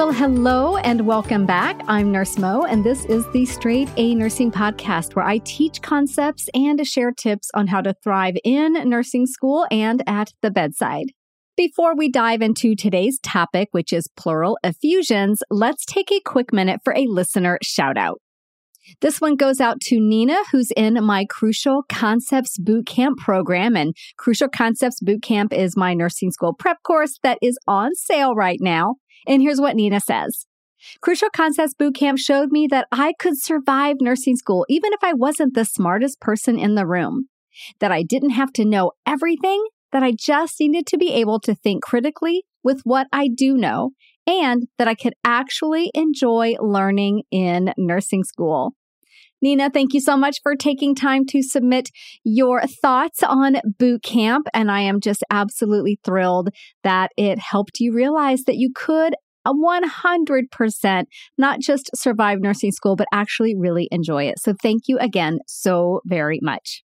Well, hello and welcome back. I'm Nurse Mo, and this is the Straight A Nursing Podcast, where I teach concepts and share tips on how to thrive in nursing school and at the bedside. Before we dive into today's topic, which is pleural effusions, let's take a quick minute for a listener shout out. This one goes out to Nina, who's in my Crucial Concepts Bootcamp program. And Crucial Concepts Bootcamp is my nursing school prep course that is on sale right now. And here's what Nina says. Crucial Concepts Bootcamp showed me that I could survive nursing school even if I wasn't the smartest person in the room, that I didn't have to know everything, that I just needed to be able to think critically with what I do know, and that I could actually enjoy learning in nursing school. Nina, thank you so much for taking time to submit your thoughts on boot camp. And I am just absolutely thrilled that it helped you realize that you could uh, 100% not just survive nursing school, but actually really enjoy it. So thank you again so very much.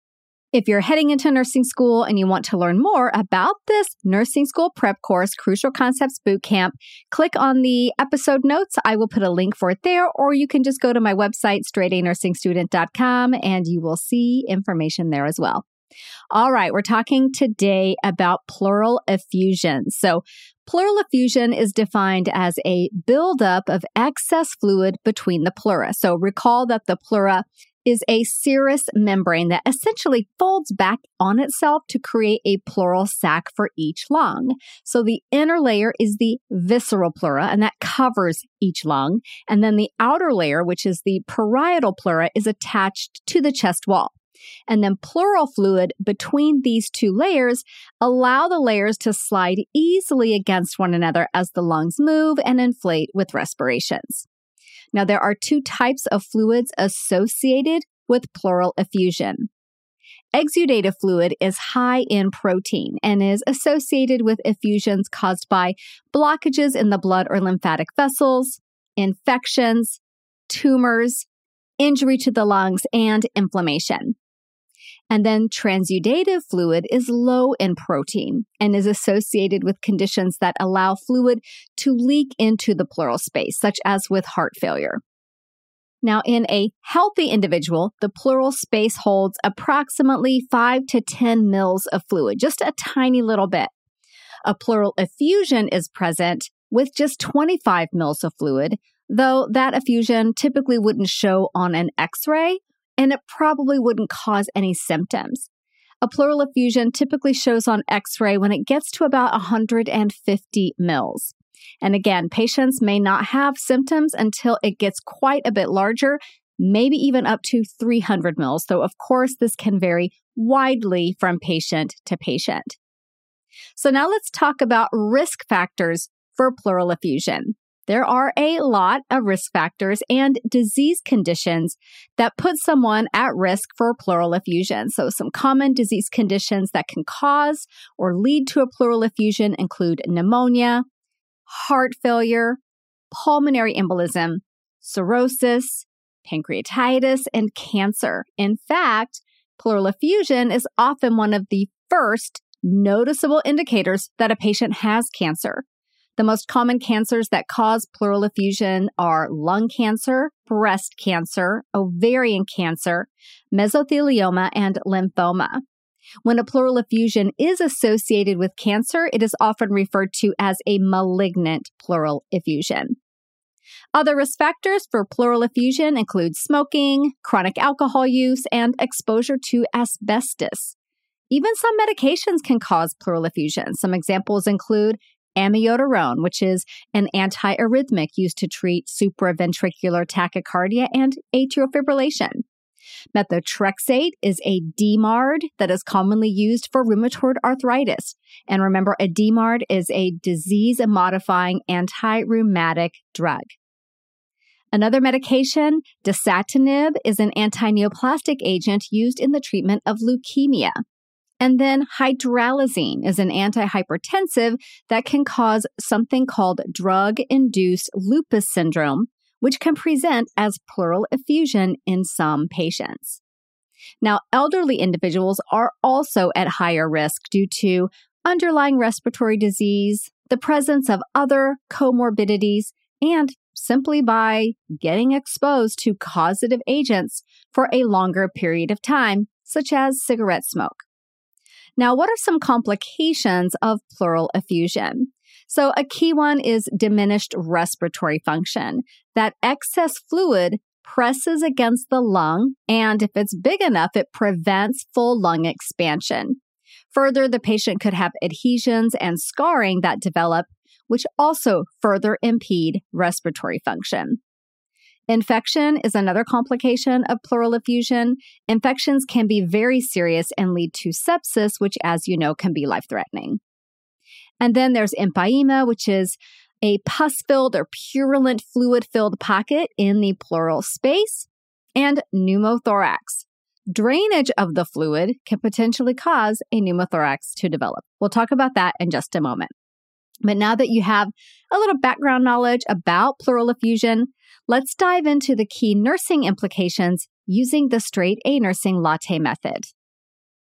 If you're heading into nursing school and you want to learn more about this nursing school prep course, Crucial Concepts Bootcamp, click on the episode notes. I will put a link for it there, or you can just go to my website, straightanursingstudent.com, and you will see information there as well. All right, we're talking today about pleural effusion. So, pleural effusion is defined as a buildup of excess fluid between the pleura. So, recall that the pleura is a serous membrane that essentially folds back on itself to create a pleural sac for each lung. So the inner layer is the visceral pleura, and that covers each lung. And then the outer layer, which is the parietal pleura, is attached to the chest wall. And then pleural fluid between these two layers allow the layers to slide easily against one another as the lungs move and inflate with respirations. Now, there are two types of fluids associated with pleural effusion. Exudative fluid is high in protein and is associated with effusions caused by blockages in the blood or lymphatic vessels, infections, tumors, injury to the lungs, and inflammation. And then transudative fluid is low in protein and is associated with conditions that allow fluid to leak into the pleural space, such as with heart failure. Now, in a healthy individual, the pleural space holds approximately 5 to 10 mils of fluid, just a tiny little bit. A pleural effusion is present with just 25 mils of fluid, though that effusion typically wouldn't show on an x ray and it probably wouldn't cause any symptoms. A pleural effusion typically shows on x ray when it gets to about 150 mils. And again, patients may not have symptoms until it gets quite a bit larger, maybe even up to 300 mils, though, of course, this can vary widely from patient to patient. So, now let's talk about risk factors for pleural effusion. There are a lot of risk factors and disease conditions that put someone at risk for pleural effusion. So, some common disease conditions that can cause or lead to a pleural effusion include pneumonia, heart failure, pulmonary embolism, cirrhosis, pancreatitis, and cancer. In fact, pleural effusion is often one of the first noticeable indicators that a patient has cancer. The most common cancers that cause pleural effusion are lung cancer, breast cancer, ovarian cancer, mesothelioma, and lymphoma. When a pleural effusion is associated with cancer, it is often referred to as a malignant pleural effusion. Other risk factors for pleural effusion include smoking, chronic alcohol use, and exposure to asbestos. Even some medications can cause pleural effusion. Some examples include amiodarone, which is an antiarrhythmic used to treat supraventricular tachycardia and atrial fibrillation. Methotrexate is a DMARD that is commonly used for rheumatoid arthritis. And remember, a DMARD is a disease modifying anti-rheumatic drug. Another medication, dasatinib, is an antineoplastic agent used in the treatment of leukemia. And then hydralazine is an antihypertensive that can cause something called drug induced lupus syndrome, which can present as pleural effusion in some patients. Now, elderly individuals are also at higher risk due to underlying respiratory disease, the presence of other comorbidities, and simply by getting exposed to causative agents for a longer period of time, such as cigarette smoke. Now, what are some complications of pleural effusion? So, a key one is diminished respiratory function. That excess fluid presses against the lung, and if it's big enough, it prevents full lung expansion. Further, the patient could have adhesions and scarring that develop, which also further impede respiratory function. Infection is another complication of pleural effusion. Infections can be very serious and lead to sepsis, which, as you know, can be life threatening. And then there's empyema, which is a pus filled or purulent fluid filled pocket in the pleural space, and pneumothorax. Drainage of the fluid can potentially cause a pneumothorax to develop. We'll talk about that in just a moment. But now that you have a little background knowledge about pleural effusion, let's dive into the key nursing implications using the straight A nursing latte method.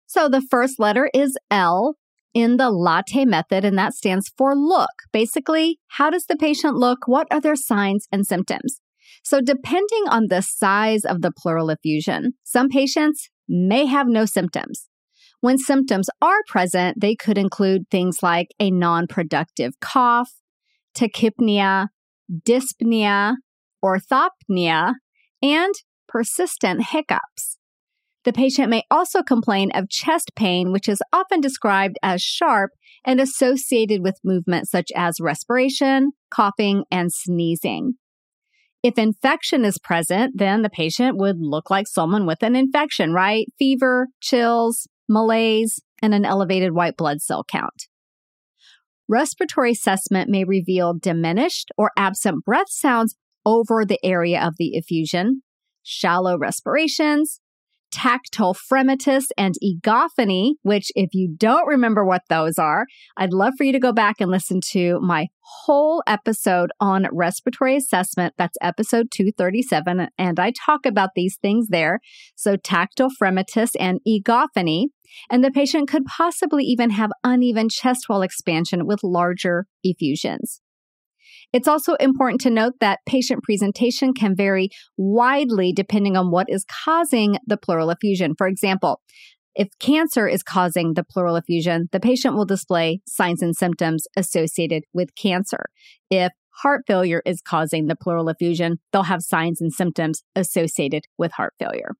So the first letter is L in the latte method, and that stands for look. Basically, how does the patient look? What are their signs and symptoms? So depending on the size of the pleural effusion, some patients may have no symptoms. When symptoms are present, they could include things like a non productive cough, tachypnea, dyspnea, orthopnea, and persistent hiccups. The patient may also complain of chest pain, which is often described as sharp and associated with movements such as respiration, coughing, and sneezing. If infection is present, then the patient would look like someone with an infection, right? Fever, chills, malaise, and an elevated white blood cell count. Respiratory assessment may reveal diminished or absent breath sounds over the area of the effusion, shallow respirations, tactile fremitus and egophony, which if you don't remember what those are, I'd love for you to go back and listen to my whole episode on respiratory assessment. That's episode 237. And I talk about these things there. So tactile fremitus and egophony. And the patient could possibly even have uneven chest wall expansion with larger effusions. It's also important to note that patient presentation can vary widely depending on what is causing the pleural effusion. For example, if cancer is causing the pleural effusion, the patient will display signs and symptoms associated with cancer. If heart failure is causing the pleural effusion, they'll have signs and symptoms associated with heart failure.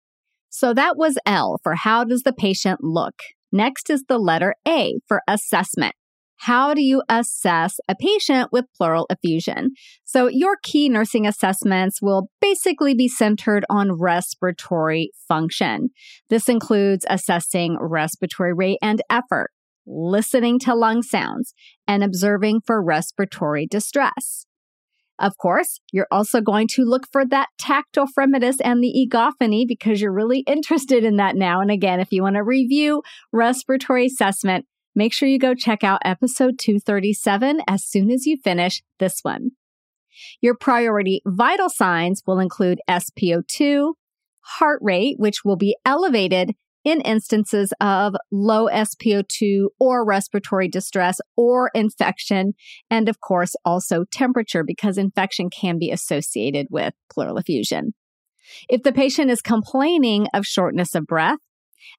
So that was L for how does the patient look? Next is the letter A for assessment. How do you assess a patient with pleural effusion? So, your key nursing assessments will basically be centered on respiratory function. This includes assessing respiratory rate and effort, listening to lung sounds, and observing for respiratory distress. Of course, you're also going to look for that tactile fremitus and the egophony because you're really interested in that now. And again, if you want to review respiratory assessment, Make sure you go check out episode 237 as soon as you finish this one. Your priority vital signs will include SpO2, heart rate, which will be elevated in instances of low SpO2 or respiratory distress or infection, and of course also temperature because infection can be associated with pleural effusion. If the patient is complaining of shortness of breath,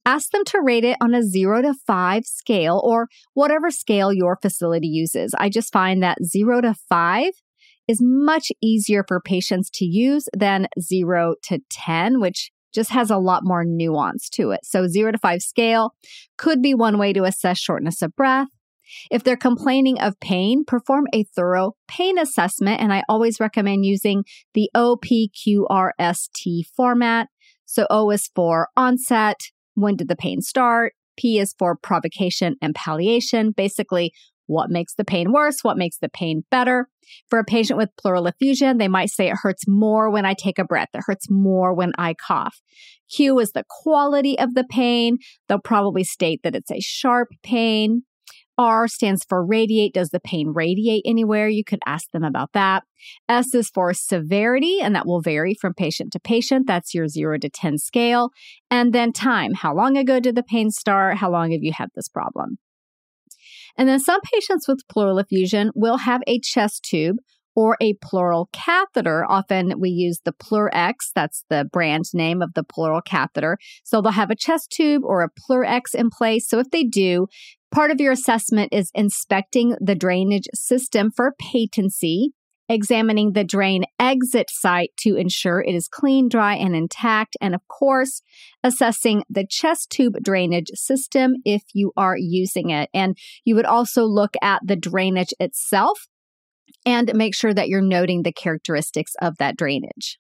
Ask them to rate it on a zero to five scale or whatever scale your facility uses. I just find that zero to five is much easier for patients to use than 0 to 10, which just has a lot more nuance to it. So 0 to 5 scale could be one way to assess shortness of breath. If they're complaining of pain, perform a thorough pain assessment. And I always recommend using the OPQRST format. So O is for onset. When did the pain start? P is for provocation and palliation. Basically, what makes the pain worse? What makes the pain better? For a patient with pleural effusion, they might say it hurts more when I take a breath. It hurts more when I cough. Q is the quality of the pain. They'll probably state that it's a sharp pain. R stands for radiate. Does the pain radiate anywhere? You could ask them about that. S is for severity, and that will vary from patient to patient. That's your 0 to 10 scale. And then time. How long ago did the pain start? How long have you had this problem? And then some patients with pleural effusion will have a chest tube or a pleural catheter. Often we use the PleurX, that's the brand name of the pleural catheter. So they'll have a chest tube or a PleurX in place. So if they do, part of your assessment is inspecting the drainage system for patency examining the drain exit site to ensure it is clean, dry, and intact. And of course, assessing the chest tube drainage system if you are using it. And you would also look at the drainage itself and make sure that you're noting the characteristics of that drainage.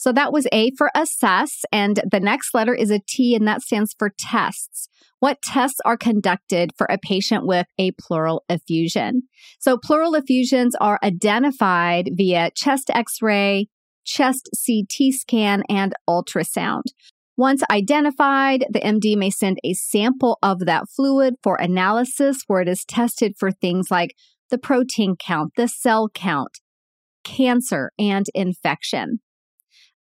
So that was A for assess. And the next letter is a T, and that stands for tests. What tests are conducted for a patient with a pleural effusion? So pleural effusions are identified via chest x-ray, chest CT scan, and ultrasound. Once identified, the MD may send a sample of that fluid for analysis where it is tested for things like the protein count, the cell count, cancer, and infection.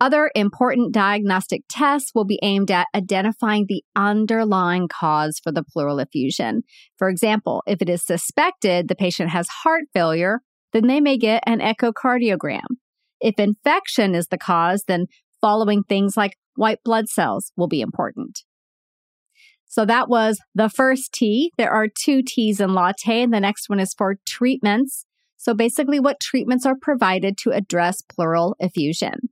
Other important diagnostic tests will be aimed at identifying the underlying cause for the pleural effusion. For example, if it is suspected the patient has heart failure, then they may get an echocardiogram. If infection is the cause, then following things like white blood cells will be important. So that was the first T. There are two T's in latte, and the next one is for treatments. So basically, what treatments are provided to address pleural effusion.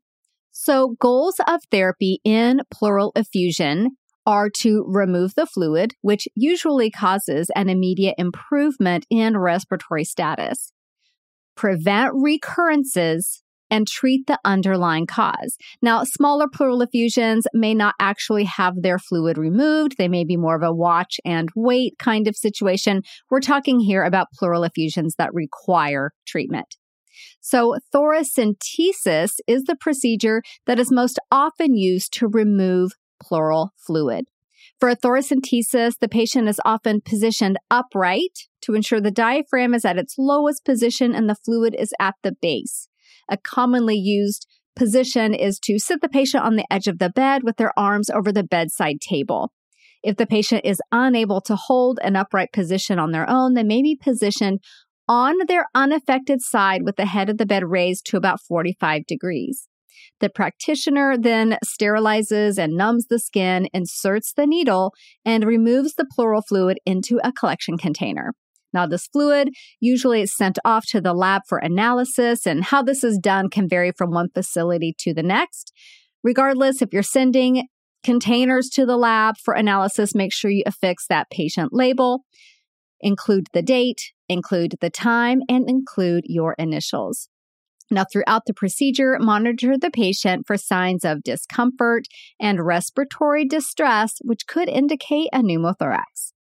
So, goals of therapy in pleural effusion are to remove the fluid, which usually causes an immediate improvement in respiratory status, prevent recurrences, and treat the underlying cause. Now, smaller pleural effusions may not actually have their fluid removed. They may be more of a watch and wait kind of situation. We're talking here about pleural effusions that require treatment. So, thoracentesis is the procedure that is most often used to remove pleural fluid. For a thoracentesis, the patient is often positioned upright to ensure the diaphragm is at its lowest position and the fluid is at the base. A commonly used position is to sit the patient on the edge of the bed with their arms over the bedside table. If the patient is unable to hold an upright position on their own, they may be positioned on their unaffected side with the head of the bed raised to about 45 degrees. The practitioner then sterilizes and numbs the skin, inserts the needle, and removes the pleural fluid into a collection container. Now, this fluid usually is sent off to the lab for analysis, and how this is done can vary from one facility to the next. Regardless, if you're sending containers to the lab for analysis, make sure you affix that patient label, include the date, include the time, and include your initials. Now, throughout the procedure, monitor the patient for signs of discomfort and respiratory distress, which could indicate a pneumothorax.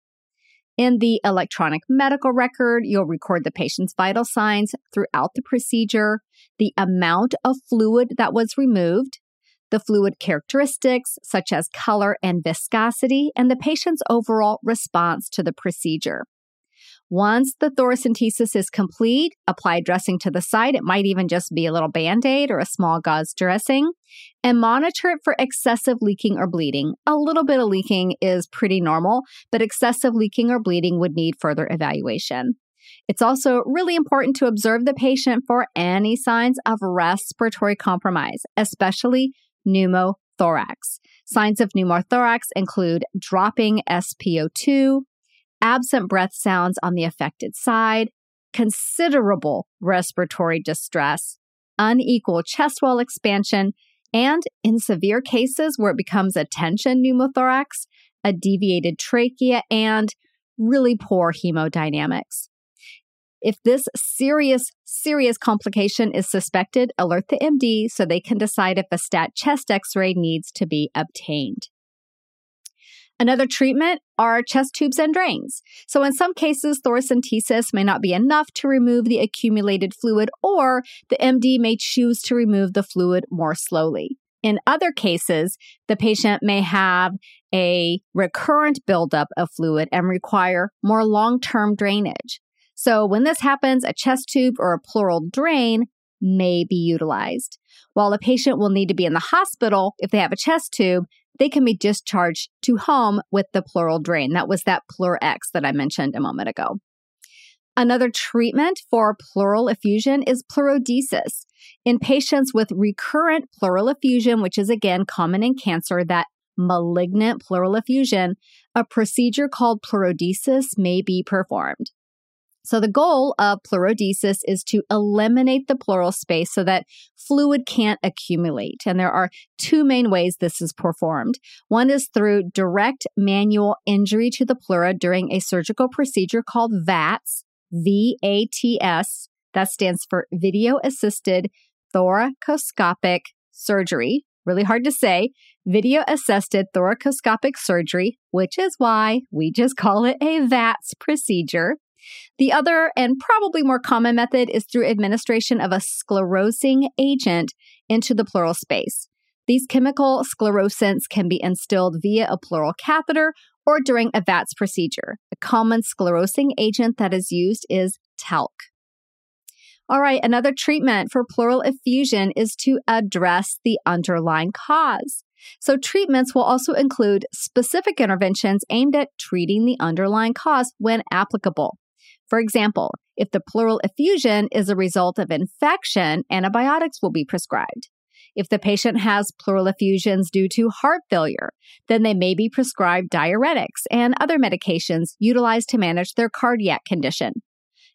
In the electronic medical record, you'll record the patient's vital signs throughout the procedure, the amount of fluid that was removed, the fluid characteristics such as color and viscosity, and the patient's overall response to the procedure. Once the thoracentesis is complete, apply dressing to the site. It might even just be a little band aid or a small gauze dressing and monitor it for excessive leaking or bleeding. A little bit of leaking is pretty normal, but excessive leaking or bleeding would need further evaluation. It's also really important to observe the patient for any signs of respiratory compromise, especially pneumothorax. Signs of pneumothorax include dropping SpO2, absent breath sounds on the affected side, considerable respiratory distress, unequal chest wall expansion, and in severe cases where it becomes a tension pneumothorax, a deviated trachea, and really poor hemodynamics. If this serious, serious complication is suspected, alert the MD so they can decide if a stat chest x ray needs to be obtained. Another treatment are chest tubes and drains. So, in some cases, thoracentesis may not be enough to remove the accumulated fluid, or the MD may choose to remove the fluid more slowly. In other cases, the patient may have a recurrent buildup of fluid and require more long term drainage. So, when this happens, a chest tube or a pleural drain may be utilized. While a patient will need to be in the hospital if they have a chest tube, they can be discharged to home with the pleural drain. That was that PleurX that I mentioned a moment ago. Another treatment for pleural effusion is pleurodesis. In patients with recurrent pleural effusion, which is again common in cancer, that malignant pleural effusion, a procedure called pleurodesis may be performed. So the goal of pleurodesis is to eliminate the pleural space so that fluid can't accumulate. And there are two main ways this is performed. One is through direct manual injury to the pleura during a surgical procedure called VATS, V-A-T-S. That stands for video assisted thoracoscopic surgery. Really hard to say. Video assisted thoracoscopic surgery, which is why we just call it a VATS procedure. The other and probably more common method is through administration of a sclerosing agent into the pleural space. These chemical sclerosants can be instilled via a pleural catheter or during a VATS procedure. A common sclerosing agent that is used is talc. All right, another treatment for pleural effusion is to address the underlying cause. So, treatments will also include specific interventions aimed at treating the underlying cause when applicable. For example, if the pleural effusion is a result of infection, antibiotics will be prescribed. If the patient has pleural effusions due to heart failure, then they may be prescribed diuretics and other medications utilized to manage their cardiac condition.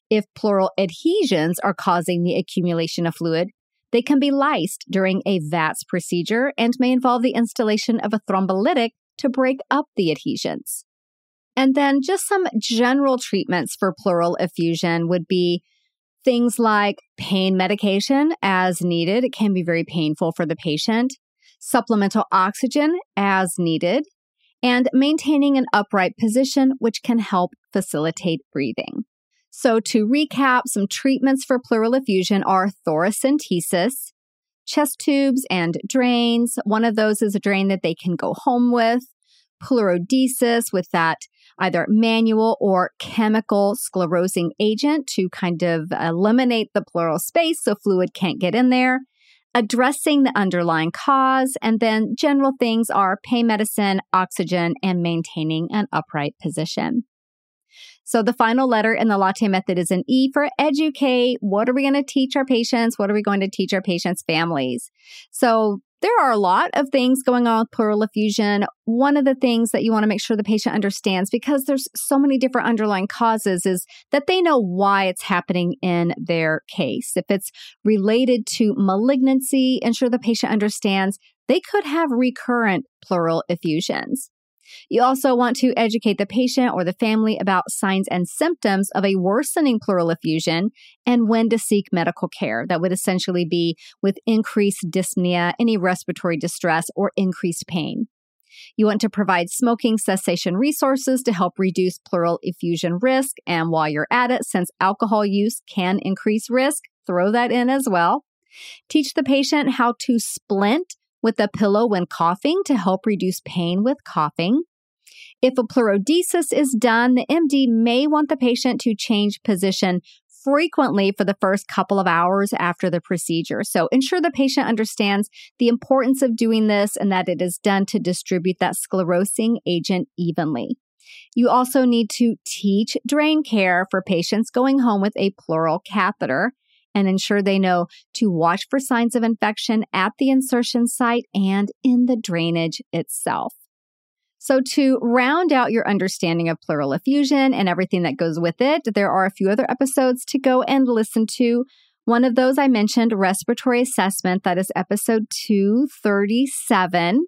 If pleural adhesions are causing the accumulation of fluid, they can be lysed during a VATS procedure and may involve the installation of a thrombolytic to break up the adhesions. And then just some general treatments for pleural effusion would be things like pain medication as needed. It can be very painful for the patient, supplemental oxygen as needed, and maintaining an upright position, which can help facilitate breathing. So, to recap, some treatments for pleural effusion are thoracentesis, chest tubes, and drains. One of those is a drain that they can go home with, pleurodesis with that either manual or chemical sclerosing agent to kind of eliminate the pleural space so fluid can't get in there, addressing the underlying cause, and then general things are pain medicine, oxygen, and maintaining an upright position. So the final letter in the latte method is an E for educate. What are we going to teach our patients? What are we going to teach our patients' families? So there are a lot of things going on with pleural effusion. One of the things that you want to make sure the patient understands, because there's so many different underlying causes, is that they know why it's happening in their case. If it's related to malignancy, ensure the patient understands they could have recurrent pleural effusions. You also want to educate the patient or the family about signs and symptoms of a worsening pleural effusion and when to seek medical care. That would essentially be with increased dyspnea, any respiratory distress, or increased pain. You want to provide smoking cessation resources to help reduce pleural effusion risk. And while you're at it, since alcohol use can increase risk, throw that in as well. Teach the patient how to splint with a pillow when coughing to help reduce pain with coughing. If a pleurodesis is done, the MD may want the patient to change position frequently for the first couple of hours after the procedure. So ensure the patient understands the importance of doing this and that it is done to distribute that sclerosing agent evenly. You also need to teach drain care for patients going home with a pleural catheter and ensure they know to watch for signs of infection at the insertion site and in the drainage itself. So, to round out your understanding of pleural effusion and everything that goes with it, there are a few other episodes to go and listen to. One of those I mentioned, respiratory assessment, that is episode 237.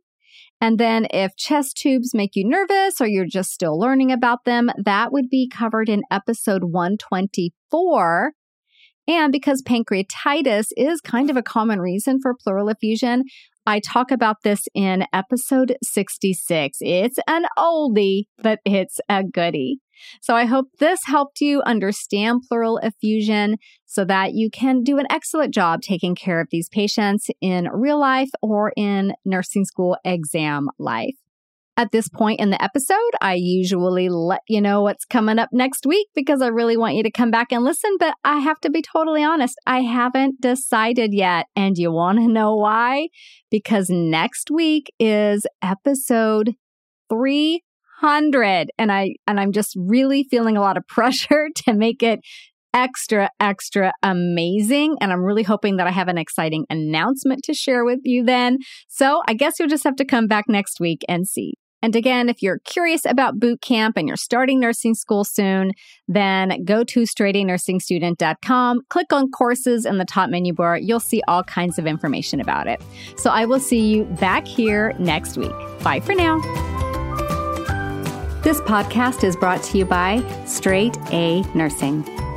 And then if chest tubes make you nervous or you're just still learning about them, that would be covered in episode 124. And because pancreatitis is kind of a common reason for pleural effusion, I talk about this in episode 66. It's an oldie, but it's a goodie. So I hope this helped you understand pleural effusion so that you can do an excellent job taking care of these patients in real life or in nursing school exam life. At this point in the episode, I usually let you know what's coming up next week because I really want you to come back and listen. But I have to be totally honest, I haven't decided yet. And you want to know why? Because next week is episode 300 and I and I'm just really feeling a lot of pressure to make it extra, extra amazing. And I'm really hoping that I have an exciting announcement to share with you then. So I guess you'll just have to come back next week and see. And again, if you're curious about boot camp and you're starting nursing school soon, then go to straightanursingstudent.com, click on courses in the top menu bar. You'll see all kinds of information about it. So I will see you back here next week. Bye for now. This podcast is brought to you by Straight A Nursing.